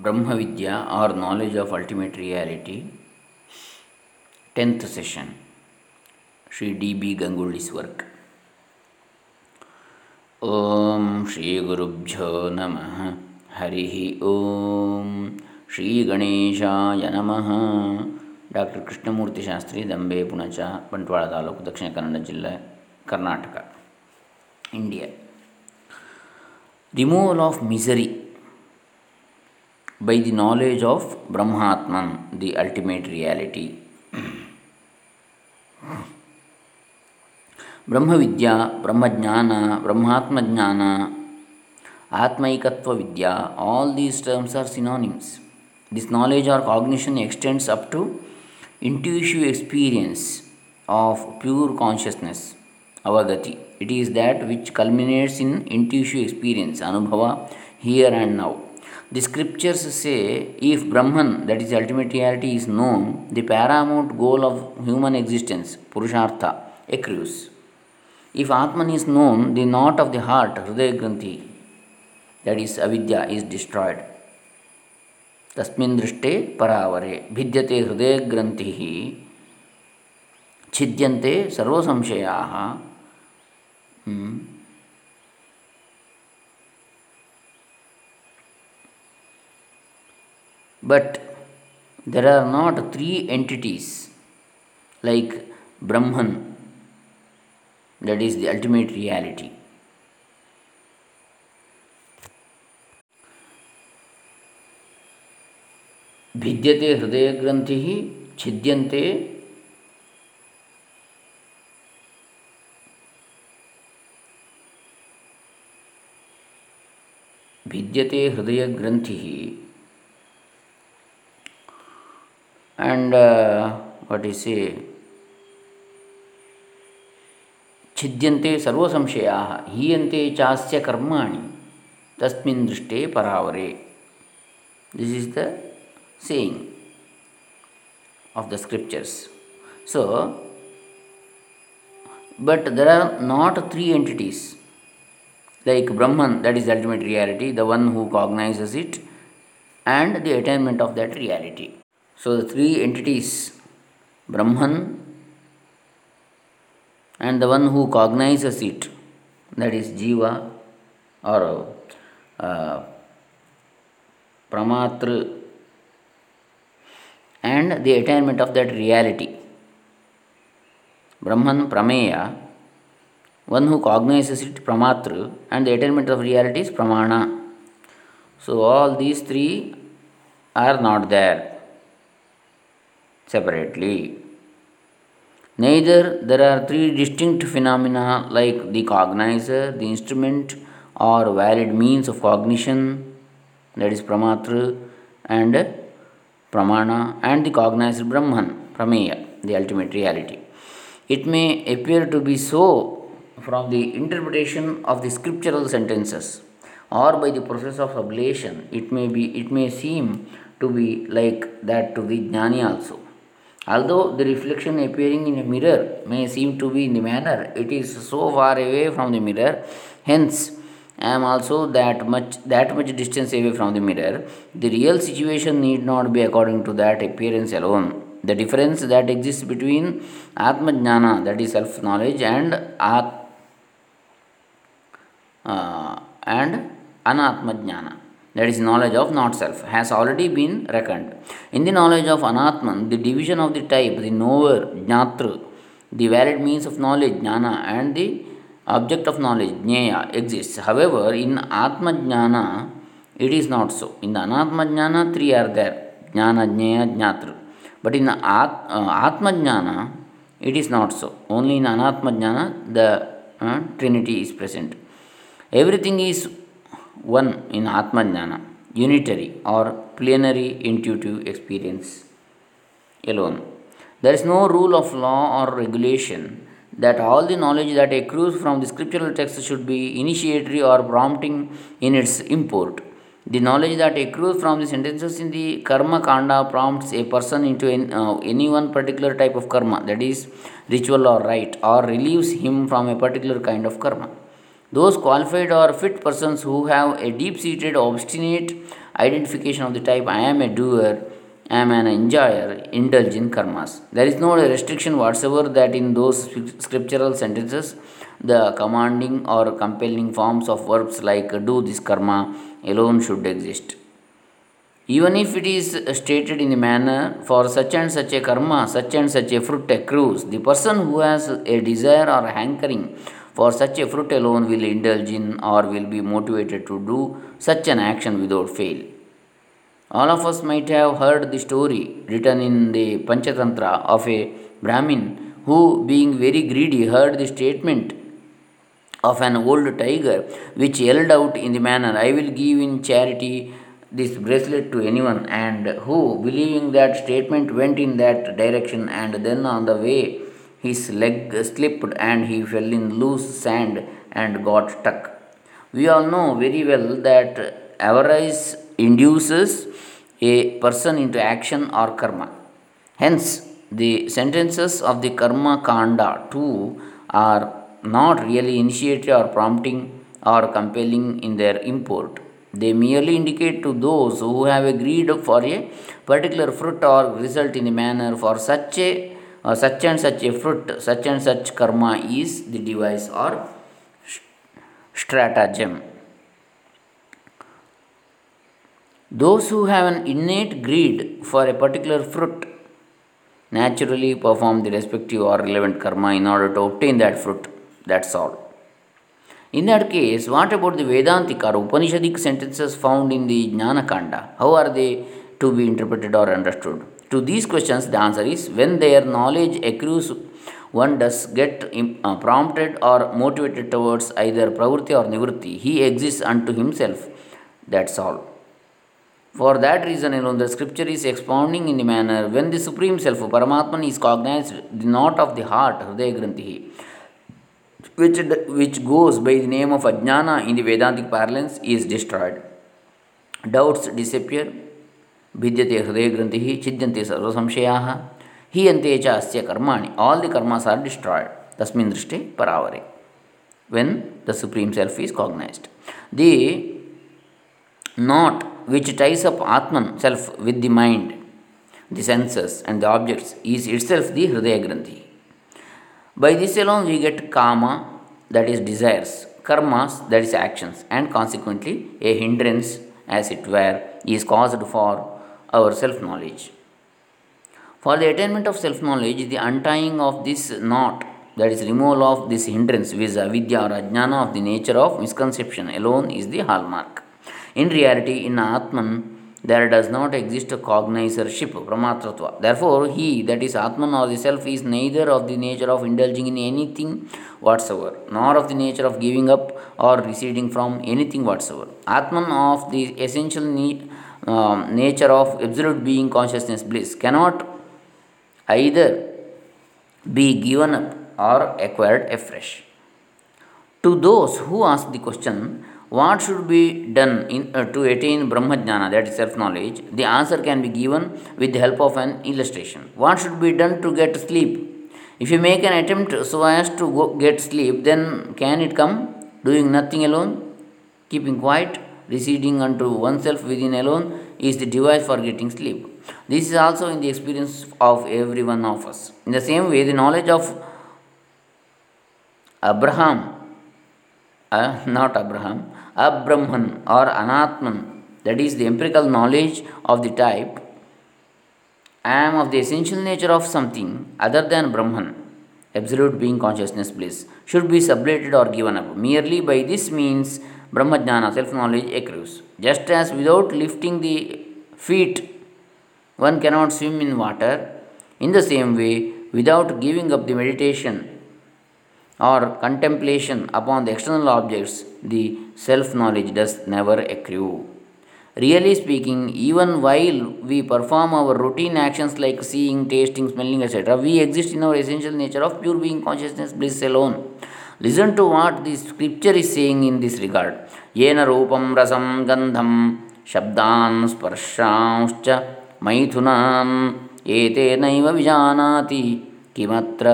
Brahmavidya or knowledge of ultimate reality, 10th session, Sri D.B. Ganguly's work. ಓಂ ಶ್ರೀ ಗುರುಭ್ಯೋ ನಮಃ ಹರಿ ಓಂ ಶ್ರೀ ಗಣೇಶಾಯ ನಮಃ ಡಾಕ್ಟರ್ ಕೃಷ್ಣಮೂರ್ತಿ ಶಾಸ್ತ್ರಿ ದಂಬೆ ಪುಣಚ ಬಂಟ್ವಾಳ ತಾಲೂಕು ದಕ್ಷಿಣ ಕನ್ನಡ ಜಿಲ್ಲೆ Karnataka India removal of misery by the knowledge of Brahmatman, the ultimate reality. ಬ್ರಹ್ಮವಿದ್ಯಾ ಬ್ರಹ್ಮಜ್ಞಾನ ಬ್ರಹ್ಮಾತ್ಮಜ್ಞಾನ ಆತ್ಮೈಕತ್ವ ವಿದ್ಯಾ all these terms are synonyms this knowledge or cognition extends up to ಇಂಟ್ಯೂಷಿವ್ experience of pure consciousness ಅವಗತಿ it is that which culminates in ಇಂಟ್ಯೂಷಿವ್ experience ಅನುಭವ here and now The scriptures say if Brahman, that is ultimate reality, is known, the paramount goal of human existence, Purushartha, accrues. If Atman is known, the knot of the heart, Hriday Granthi, that is avidya, is destroyed. तस्मिन् दृष्टे परावरे भिद्यते हृदयग्रन्थिः छिद्यन्ते सर्वसंशयाः But there are not three entities like Brahman, that is the ultimate reality. भिद्यते हृदयग्रन्थि छिद्यन्ते भिद्यते हृदयग्रन्थिः and uh, what is say छिद्यन्ते सर्वसंशयाः हीयन्ते चास्य कर्माणि तस्मिन् दृष्टे परावरे this is the saying of the scriptures. So, but there are not three entities like Brahman, that is ultimate reality, the one who cognizes it, and the attainment of that reality. So, the three entities Brahman and the one who cognizes it, that is Jiva or uh, Pramatru, and the attainment of that reality. Brahman, Prameya, one who cognizes it, Pramatru, and the attainment of reality is Pramana. So, all these three are not there separately. Neither there are three distinct phenomena like the cognizer, the instrument or valid means of cognition, that is Pramatra and Pramana, and the cognizer Brahman, Prameya, the ultimate reality. It may appear to be so from the interpretation of the scriptural sentences or by the process of ablation it may be it may seem to be like that to the jnani also Although the reflection appearing in a mirror may seem to be in the manner, it is so far away from the mirror, hence I am also that much that much distance away from the mirror. The real situation need not be according to that appearance alone. The difference that exists between Atma Jnana, that is self knowledge, and At uh, and Anatma Jnana that is knowledge of not self, has already been reckoned. In the knowledge of Anatman, the division of the type, the knower, Jnatru, the valid means of knowledge, Jnana, and the object of knowledge, Jnaya, exists. However, in Atma Jnana, it is not so. In the Anatma Jnana, three are there Jnana, Jnaya, Jnatru. But in At, uh, Jnana, it is not so. Only in Anatma Jnana, the uh, Trinity is present. Everything is one in Atma Jnana, unitary or plenary intuitive experience alone. There is no rule of law or regulation that all the knowledge that accrues from the scriptural text should be initiatory or prompting in its import. The knowledge that accrues from the sentences in the Karma Kanda prompts a person into uh, any one particular type of karma, that is, ritual or rite, or relieves him from a particular kind of karma. Those qualified or fit persons who have a deep seated, obstinate, identification of the type I am a doer, I am an enjoyer, indulge in karmas. There is no restriction whatsoever that in those scriptural sentences the commanding or compelling forms of verbs like do this karma alone should exist. Even if it is stated in the manner for such and such a karma, such and such a fruit accrues, the person who has a desire or a hankering for such a fruit alone will indulge in or will be motivated to do such an action without fail. All of us might have heard the story written in the Panchatantra of a Brahmin who, being very greedy, heard the statement of an old tiger which yelled out in the manner, I will give in charity this bracelet to anyone, and who, believing that statement, went in that direction, and then on the way his leg slipped and he fell in loose sand and got stuck. We all know very well that avarice induces a person into action or karma. Hence, the sentences of the karma kanda too are not really initiative or prompting or compelling in their import. They merely indicate to those who have agreed for a particular fruit or result in a manner for such a uh, such and such fruit, such and such karma is the device or stratagem. Those who have an innate greed for a particular fruit naturally perform the respective or relevant karma in order to obtain that fruit. That's all. In that case, what about the Vedantic or Upanishadic sentences found in the Jnana Kanda? How are they to be interpreted or understood? To these questions, the answer is when their knowledge accrues, one does get uh, prompted or motivated towards either pravritti or nivritti. He exists unto himself. That's all. For that reason alone, the scripture is expounding in the manner when the Supreme Self, Paramatman, is cognized, the knot of the heart, Hridaya Granthi, which, which goes by the name of Ajnana in the Vedantic parlance, is destroyed. Doubts disappear, भिद्यते हृदय ग्रंथि छिद्यंते सर्वसंशया हीयते चाह Karma all the karmas are destroyed तस्मिन् दृष्टि परावरे। When the supreme self is cognize the knot which ties up Atman self with the mind the senses and the objects is itself the hridaya granthi by this alone we get kama that is desires karmas that is actions and consequently a hindrance as it were is caused for our self knowledge. For the attainment of self knowledge, the untying of this knot, that is, removal of this hindrance with avidya or ajnana of the nature of misconception alone is the hallmark. In reality, in Atman, there does not exist a cognizership, pramatratva. Therefore, he, that is Atman or the self, is neither of the nature of indulging in anything whatsoever, nor of the nature of giving up or receding from anything whatsoever. Atman of the essential need um, nature of absolute being consciousness bliss cannot either be given up or acquired afresh. To those who ask the question, what should be done uh, to attain Brahmajnana, that is self knowledge, the answer can be given with the help of an illustration. What should be done to get sleep? If you make an attempt so as to get sleep, then can it come? Doing nothing alone, keeping quiet, receding unto oneself within alone is the device for getting sleep. This is also in the experience of every one of us. In the same way, the knowledge of Abraham, uh, not Abraham, Abrahman or Anatman, that is the empirical knowledge of the type, I am of the essential nature of something other than Brahman, absolute being consciousness bliss, should be sublated or given up. Merely by this means, Brahmajnana, self knowledge, accrues. Just as without lifting the feet, one cannot swim in water, in the same way, without giving up the meditation or contemplation upon the external objects, the self knowledge does never accrue. Really speaking, even while we perform our routine actions like seeing, tasting, smelling, etc., we exist in our essential nature of pure being consciousness bliss alone. Listen to what the scripture is saying in this regard ಏನ ರೂಪಂ ರಸಂ ಗಂಧಂ ಶಬ್ದಾನ್ ಸ್ಪರ್ಶಾಂಶ್ಚ ಮೈಥುನಾನ್ ಏತೇನೈವ ವಿಜಾನಾತಿ ಕಿಮತ್ರ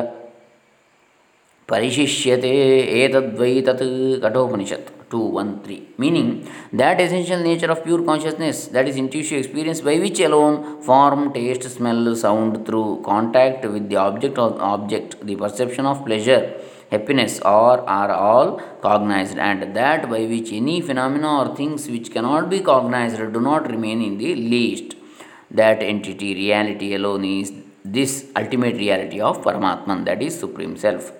ಪರಿಶಿಷ್ಯತೆ ಏತದ್ವೈ ತತ್ Kathopanishad two one three meaning that essential nature of pure consciousness that is intuitive experience by which alone form taste smell sound through contact with the object of object the perception of pleasure happiness or are all cognized and that by which any phenomena or things which cannot be cognized do not remain in the least. That entity reality alone is this ultimate reality of paramatman that is supreme self.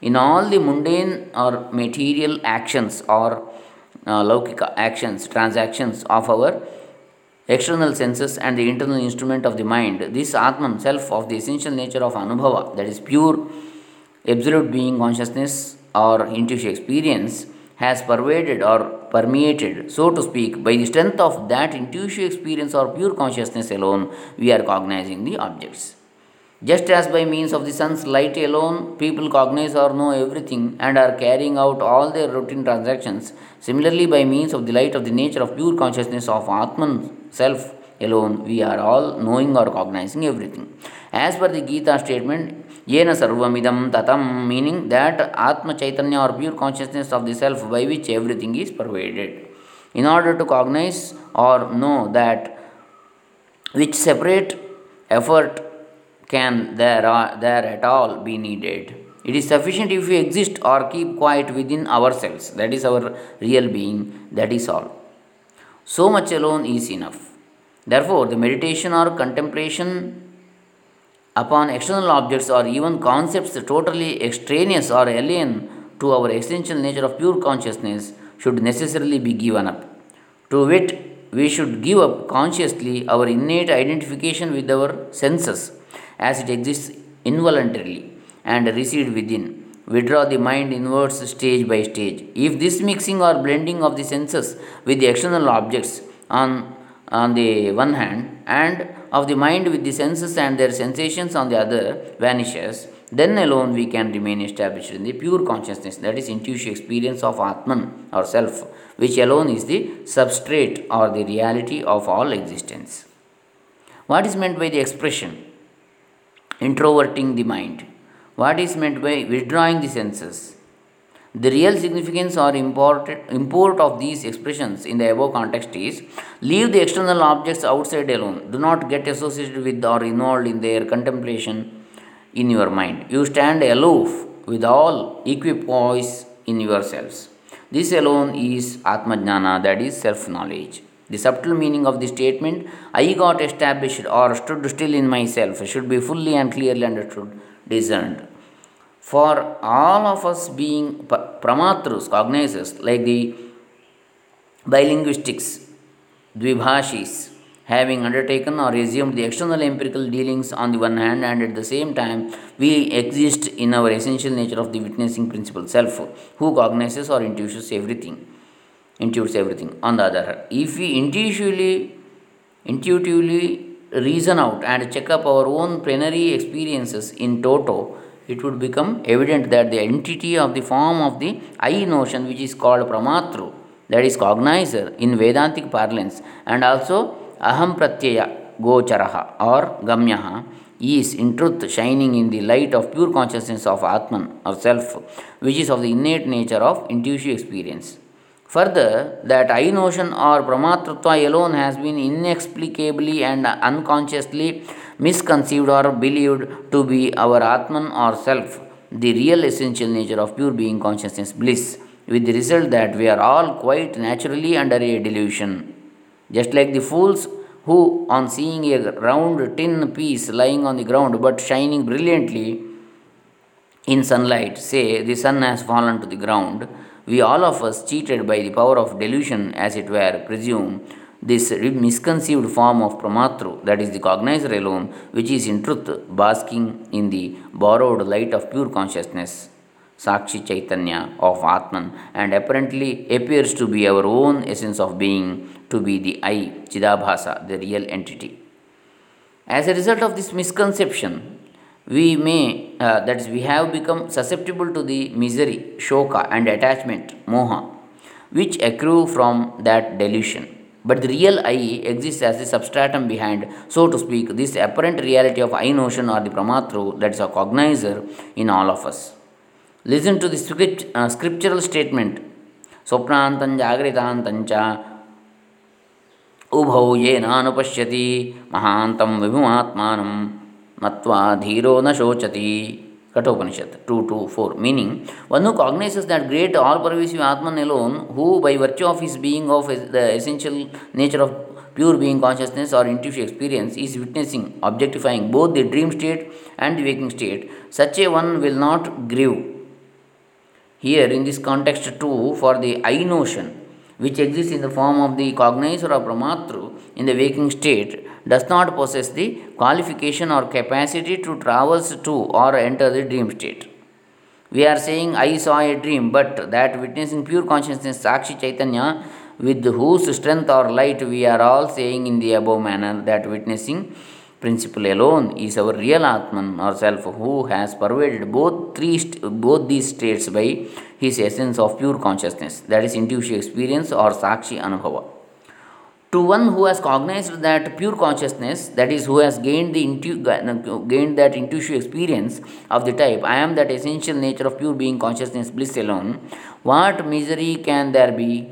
In all the mundane or material actions or uh, laukika actions, transactions of our external senses and the internal instrument of the mind, this Atman, self of the essential nature of Anubhava, that is pure absolute being consciousness or intuitive experience, has pervaded or permeated, so to speak, by the strength of that intuitive experience or pure consciousness alone, we are cognizing the objects. Just as by means of the sun's light alone, people cognize or know everything and are carrying out all their routine transactions, similarly, by means of the light of the nature of pure consciousness of Atman self alone, we are all knowing or cognizing everything. As per the Gita statement, Yena Sarvamidam Tatam, meaning that Atma Chaitanya or pure consciousness of the self by which everything is pervaded. In order to cognize or know that which separate effort can there, are, there at all be needed. It is sufficient if we exist or keep quiet within ourselves. That is our real being. That is all. So much alone is enough. Therefore, the meditation or contemplation upon external objects or even concepts totally extraneous or alien to our essential nature of pure consciousness should necessarily be given up. To wit, we should give up consciously our innate identification with our senses as it exists involuntarily and recede within. Withdraw the mind inwards stage by stage. If this mixing or blending of the senses with the external objects on, on the one hand and of the mind with the senses and their sensations on the other vanishes, then alone we can remain established in the pure consciousness, that is, intuitive experience of Atman or Self, which alone is the substrate or the reality of all existence. What is meant by the expression? introverting the mind. What is meant by withdrawing the senses? The real significance or import, of these expressions in the above context is leave the external objects outside alone. Do not get associated with or involved in their contemplation in your mind. You stand aloof with all equipoise in yourselves. This alone is Atmajnana, that is self knowledge. The subtle meaning of the statement, I got established or stood still in myself, should be fully and clearly understood, discerned. For all of us being pramatrus, cognizers, like the bilinguistics, dvibhashis, having undertaken or assumed the external empirical dealings on the one hand, and at the same time, we exist in our essential nature of the witnessing principle self, who cognizes or intuits everything intuits everything. On the other hand, if we intuitively, intuitively reason out and check up our own plenary experiences in toto, it would become evident that the entity of the form of the I notion, which is called Pramatru, that is cognizer in Vedantic parlance, and also Aham Pratyaya Gocharaha or Gamyaha, is in truth shining in the light of pure consciousness of Atman or Self, which is of the innate nature of intuitive experience. Further, that I notion or Pramatratva alone has been inexplicably and unconsciously misconceived or believed to be our Atman or Self, the real essential nature of pure being consciousness bliss, with the result that we are all quite naturally under a delusion. Just like the fools who, on seeing a round tin piece lying on the ground but shining brilliantly in sunlight, say the sun has fallen to the ground we all of us, cheated by the power of delusion, as it were, presume this misconceived form of pramatru, that is the cognizer alone, which is in truth basking in the borrowed light of pure consciousness, Sakshi Chaitanya of Atman, and apparently appears to be our own essence of being, to be the I, Chidabhasa, the real entity. As a result of this misconception, we may, uh, that is, we have become susceptible to the misery, shoka, and attachment, moha, which accrue from that delusion. but the real I exists as the substratum behind, so to speak, this apparent reality of I notion or the Pramatru that is a cognizer in all of us. Listen to the script, uh, scriptural statement स्वप्नांतं जागृतांतञ्च उभौ येनानुपश्यति महान्तं विभुमात्मानं मत्वा धीरो न शोचति Kathopanishad 2 to 4. Meaning, one who cognizes that great all pervasive Atman alone, who by virtue of his being of the essential nature of pure being consciousness or intuitive experience, is witnessing, objectifying both the dream state and waking state, such a one will not grieve. Here, in this context, too, for the I notion, which exists in the form of the cognizer or pramatru in the waking state, does not possess the qualification or capacity to traverse to or enter the dream state. We are saying, I saw a dream, but that witnessing pure consciousness, Sakshi Chaitanya, with whose strength or light we are all saying in the above manner, that witnessing principle alone is our real Atman or self who has pervaded both three st- both these states by his essence of pure consciousness that is intuitive experience or sakshi anubhava to one who has cognized that pure consciousness that is who has gained the intu- gained that intuitive experience of the type i am that essential nature of pure being consciousness bliss alone. What misery can there be?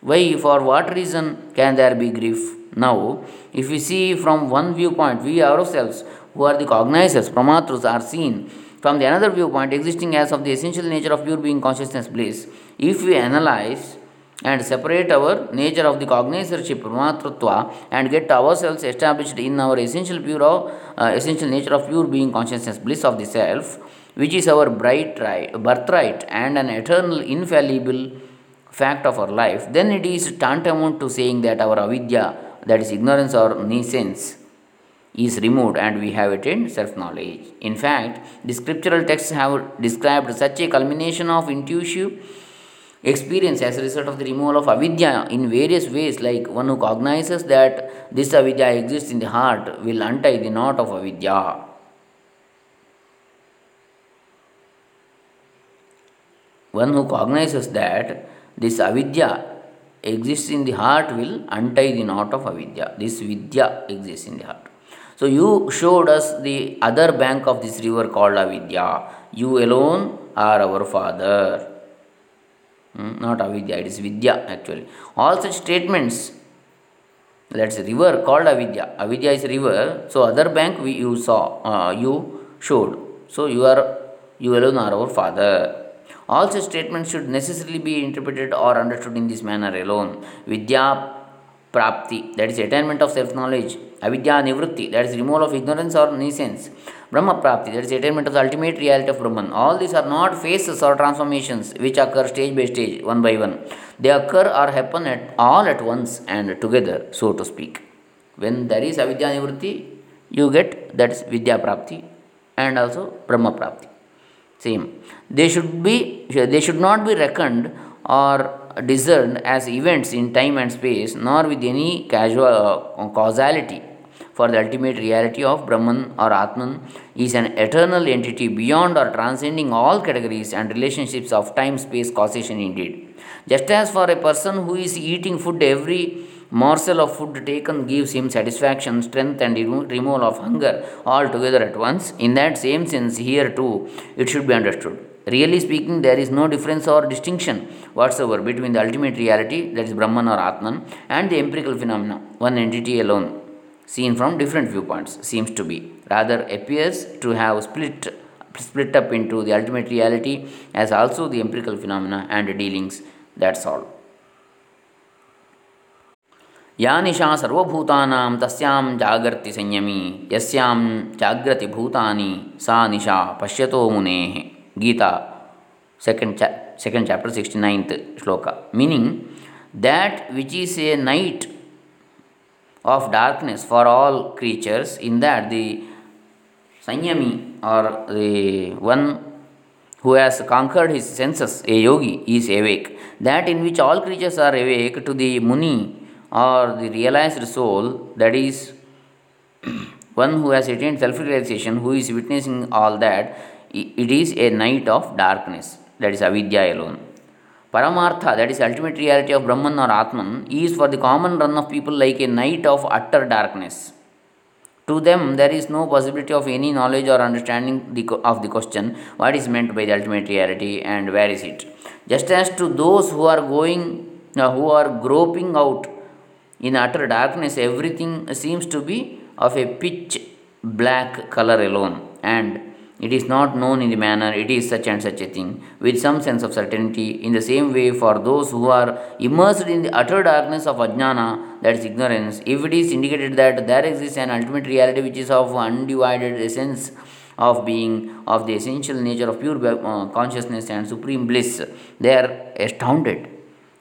Why for what reason can there be grief? Now, if we see from one viewpoint, we ourselves, who are the cognizers, pramatrus, are seen from the another viewpoint, existing as of the essential nature of pure being consciousness bliss. If we analyze and separate our nature of the cognizership, pramatrutva, and get ourselves established in our essential pure, uh, essential nature of pure being consciousness bliss of the self, which is our bright right, birthright and an eternal, infallible fact of our life, then it is tantamount to saying that our avidya that is ignorance or nescience is removed and we have attained self knowledge. In fact, the scriptural texts have described such a culmination of intuitive experience as a result of the removal of avidya in various ways, like one who cognizes that this avidya exists in the heart will untie the knot of avidya. One who cognizes that this avidya exists in the heart will untie the knot of avidya. This vidya exists in the heart. So you showed us the other bank of this river called avidya. You alone are our father. Hmm? Not avidya, it is vidya actually. All such statements. That's river called avidya. Avidya is river. So other bank we you saw, uh, you showed. So you are you alone are our father. All such statements should necessarily be interpreted or understood in this manner alone. Vidya prapti, that is attainment of self knowledge. Avidya nivritti, that is removal of ignorance or nescience. Brahma prapti, that is attainment of the ultimate reality of Brahman. All these are not phases or transformations which occur stage by stage, one by one. They occur or happen at all at once and together, so to speak. When there is avidya nivritti, you get that is vidya prapti and also Brahma prapti same they should be they should not be reckoned or discerned as events in time and space nor with any casual uh, causality for the ultimate reality of brahman or atman is an eternal entity beyond or transcending all categories and relationships of time space causation indeed just as for a person who is eating food every morsel of food taken gives him satisfaction, strength, and removal of hunger all together at once. In that same sense, here too, it should be understood. Really speaking, there is no difference or distinction whatsoever between the ultimate reality, that is Brahman or Atman, and the empirical phenomena, one entity alone, seen from different viewpoints, seems to be. Rather, appears to have split, split up into the ultimate reality as also the empirical phenomena and dealings. That's all. या निशा सर्वभूतानां तस्यां जागर्ति संयमी यस्यां जाग्रति भूतानि सा निशा पश्यतो मुनेः गीता सेकेंड चा सेकेंड चैप्टर सिक्सटी नाइन्थ श्लोक meaning that which is a night of darkness for all creatures in that the sanyami or the one who has conquered his senses a yogi is awake that in which all creatures are awake to the muni or the realized soul, that is, one who has attained self realization, who is witnessing all that, it is a night of darkness, that is avidya alone. Paramartha, that is ultimate reality of Brahman or Atman, is for the common run of people like a night of utter darkness. To them, there is no possibility of any knowledge or understanding the, of the question what is meant by the ultimate reality and where is it. Just as to those who are going, uh, who are groping out in utter darkness, everything seems to be of a pitch black color alone, and it is not known in the manner it is such and such a thing, with some sense of certainty. In the same way, for those who are immersed in the utter darkness of ajnana, that is ignorance, if it is indicated that there exists an ultimate reality which is of undivided essence of being, of the essential nature of pure uh, consciousness and supreme bliss, they are astounded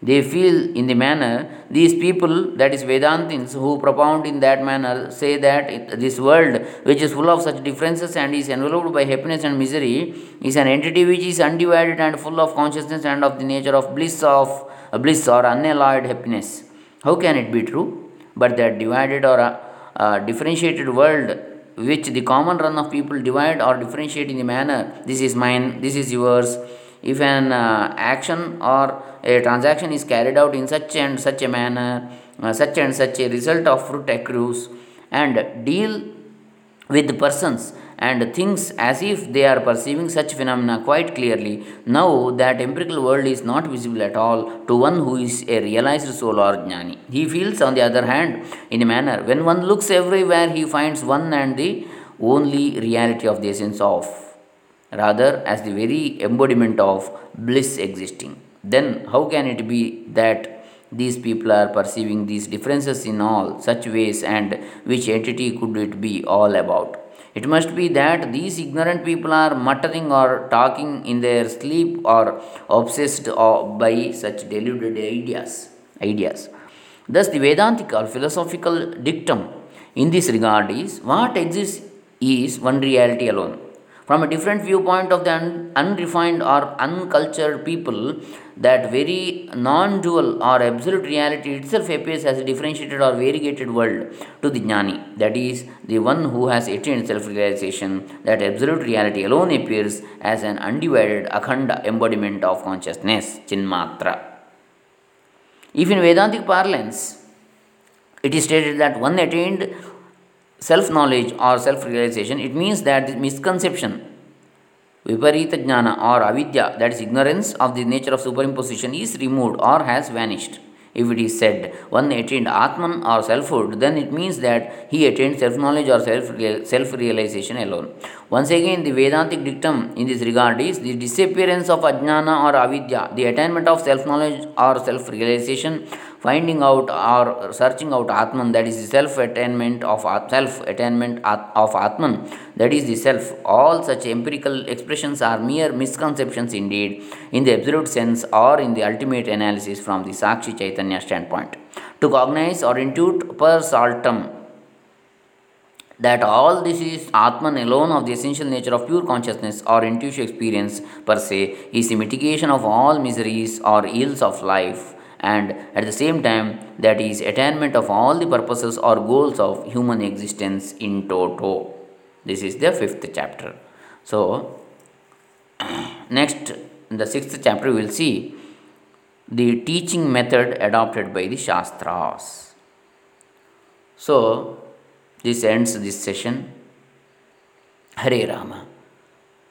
they feel in the manner these people, that is Vedantins, who propound in that manner, say that it, this world, which is full of such differences and is enveloped by happiness and misery, is an entity which is undivided and full of consciousness and of the nature of bliss of uh, bliss or unalloyed happiness. How can it be true? But that divided or uh, uh, differentiated world which the common run of people divide or differentiate in the manner this is mine, this is yours, if an uh, action or a transaction is carried out in such and such a manner, uh, such and such a result of fruit accrues, and deal with persons and things as if they are perceiving such phenomena quite clearly. Now that empirical world is not visible at all to one who is a realized soul or jnani. He feels, on the other hand, in a manner when one looks everywhere, he finds one and the only reality of the essence of rather as the very embodiment of bliss existing. Then, how can it be that these people are perceiving these differences in all such ways, and which entity could it be all about? It must be that these ignorant people are muttering or talking in their sleep or obsessed by such deluded ideas. ideas. Thus, the Vedantic or philosophical dictum in this regard is what exists is one reality alone from a different viewpoint of the un- unrefined or uncultured people, that very non dual or absolute reality itself appears as a differentiated or variegated world to the jnani, that is, the one who has attained self realization, that absolute reality alone appears as an undivided, akhanda embodiment of consciousness, chinmatra. If in Vedantic parlance, it is stated that one attained self knowledge or self realization, it means that the misconception, viparita jnana or avidya, that is ignorance of the nature of superimposition, is removed or has vanished. If it is said one attained Atman or selfhood, then it means that he attained self knowledge or self realization alone. Once again, the Vedantic dictum in this regard is the disappearance of ajnana or avidya, the attainment of self knowledge or self realization finding out or searching out Atman, that is the self attainment of self attainment of Atman, that is the self. All such empirical expressions are mere misconceptions indeed, in the absolute sense or in the ultimate analysis from the Sakshi Chaitanya standpoint. To cognize or intuit per saltum that all this is Atman alone of the essential nature of pure consciousness or intuitive experience per se is the mitigation of all miseries or ills of life and at the same time that is attainment of all the purposes or goals of human existence in toto. This is the fifth chapter. So next in the sixth chapter we will see the teaching method adopted by the shastras. So this ends this session. Hare rama.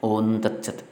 Om tat